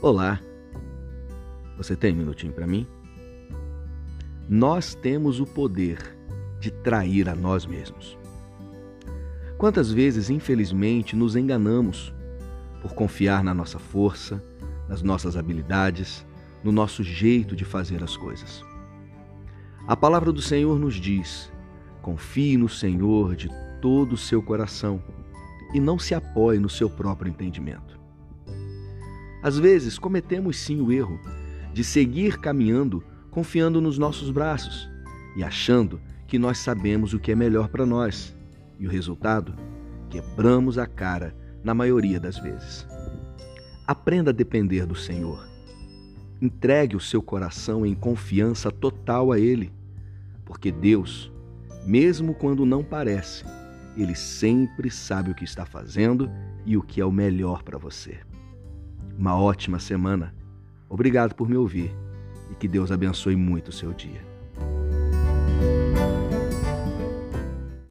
Olá, você tem um minutinho para mim? Nós temos o poder de trair a nós mesmos. Quantas vezes, infelizmente, nos enganamos por confiar na nossa força, nas nossas habilidades, no nosso jeito de fazer as coisas. A palavra do Senhor nos diz: confie no Senhor de todo o seu coração e não se apoie no seu próprio entendimento. Às vezes, cometemos sim o erro de seguir caminhando confiando nos nossos braços e achando que nós sabemos o que é melhor para nós. E o resultado? Quebramos a cara na maioria das vezes. Aprenda a depender do Senhor. Entregue o seu coração em confiança total a Ele, porque Deus, mesmo quando não parece, Ele sempre sabe o que está fazendo e o que é o melhor para você uma ótima semana. Obrigado por me ouvir e que Deus abençoe muito o seu dia.